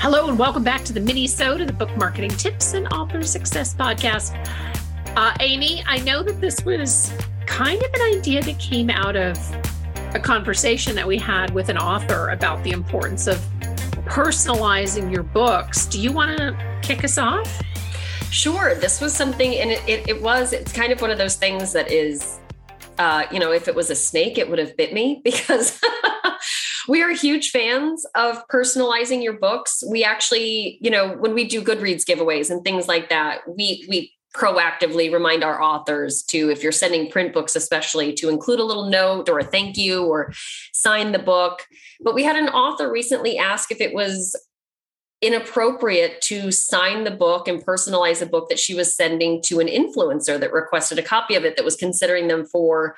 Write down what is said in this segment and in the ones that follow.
Hello, and welcome back to the mini-sode of the Book Marketing Tips and Author Success Podcast. Uh, Amy, I know that this was kind of an idea that came out of a conversation that we had with an author about the importance of personalizing your books. Do you want to kick us off? Sure. This was something, and it, it, it was, it's kind of one of those things that is, uh, you know, if it was a snake, it would have bit me because we are huge fans of personalizing your books. We actually, you know, when we do Goodreads giveaways and things like that, we we proactively remind our authors to if you're sending print books especially to include a little note or a thank you or sign the book but we had an author recently ask if it was inappropriate to sign the book and personalize a book that she was sending to an influencer that requested a copy of it that was considering them for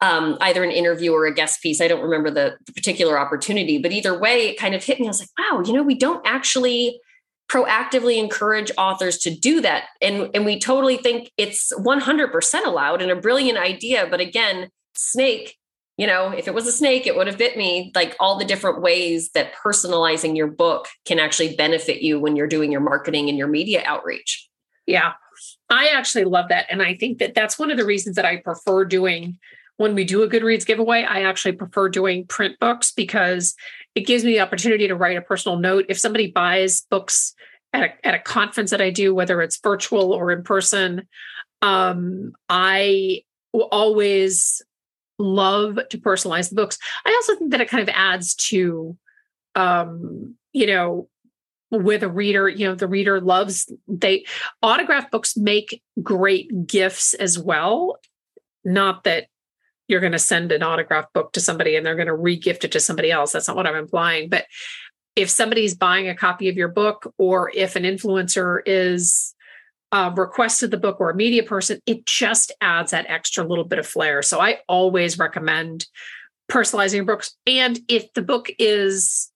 um, either an interview or a guest piece. I don't remember the, the particular opportunity, but either way, it kind of hit me. I was like, wow, you know, we don't actually proactively encourage authors to do that. And, and we totally think it's 100% allowed and a brilliant idea. But again, snake, you know, if it was a snake, it would have bit me. Like all the different ways that personalizing your book can actually benefit you when you're doing your marketing and your media outreach. Yeah. I actually love that. And I think that that's one of the reasons that I prefer doing when we do a Goodreads giveaway, I actually prefer doing print books because it gives me the opportunity to write a personal note. If somebody buys books at a, at a conference that I do, whether it's virtual or in person, um, I will always love to personalize the books. I also think that it kind of adds to, um, you know, with a reader, you know, the reader loves they autograph books make great gifts as well. Not that you're going to send an autograph book to somebody and they're going to regift it to somebody else. That's not what I'm implying. But if somebody's buying a copy of your book, or if an influencer is uh, requested the book or a media person, it just adds that extra little bit of flair. So I always recommend personalizing books. And if the book is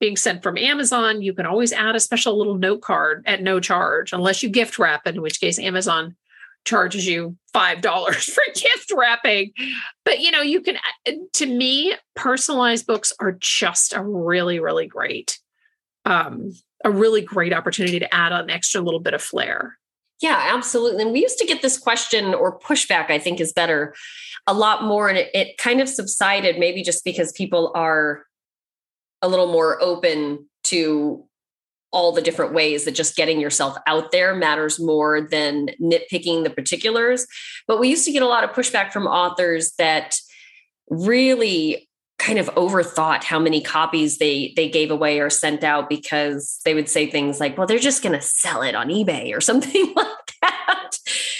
being sent from Amazon, you can always add a special little note card at no charge, unless you gift wrap, in which case Amazon charges you five dollars for gift wrapping. But you know you can to me personalized books are just a really really great um a really great opportunity to add an extra little bit of flair. Yeah absolutely. And we used to get this question or pushback i think is better a lot more and it, it kind of subsided maybe just because people are a little more open to all the different ways that just getting yourself out there matters more than nitpicking the particulars. But we used to get a lot of pushback from authors that really kind of overthought how many copies they they gave away or sent out because they would say things like well they're just going to sell it on ebay or something like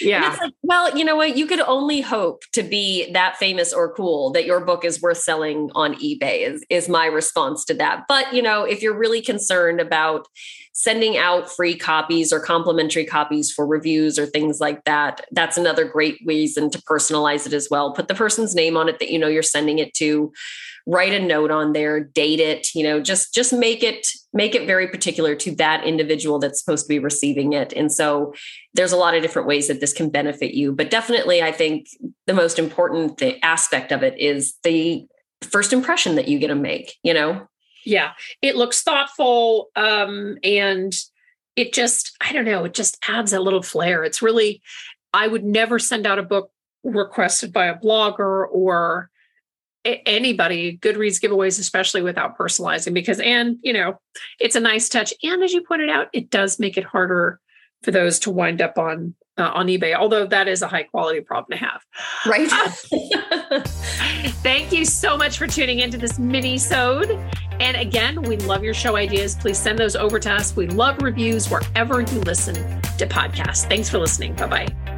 yeah. like, well you know what? You could only hope to be that famous or cool that your book is worth selling on ebay is is my response to that. But you know if you're really concerned about sending out free copies or complimentary copies for reviews or things like that that's another great reason to personalize it as well. Put the person's name on it that you know you're sending it to. Write a note on there date it you know just just make it make it very particular to that individual that's supposed to be receiving it. And so there's a lot of different ways that this can benefit you. But definitely i think the most important aspect of it is the first impression that you get to make you know? Yeah. It looks thoughtful um and it just i don't know it just adds a little flair. It's really i would never send out a book requested by a blogger or anybody. Goodreads giveaways especially without personalizing because and you know it's a nice touch. And as you pointed out it does make it harder for those to wind up on uh, on ebay although that is a high quality problem to have. Right? Thank you so much for tuning into this mini sode and again we love your show ideas. Please send those over to us. We love reviews wherever you listen to podcasts. Thanks for listening. Bye bye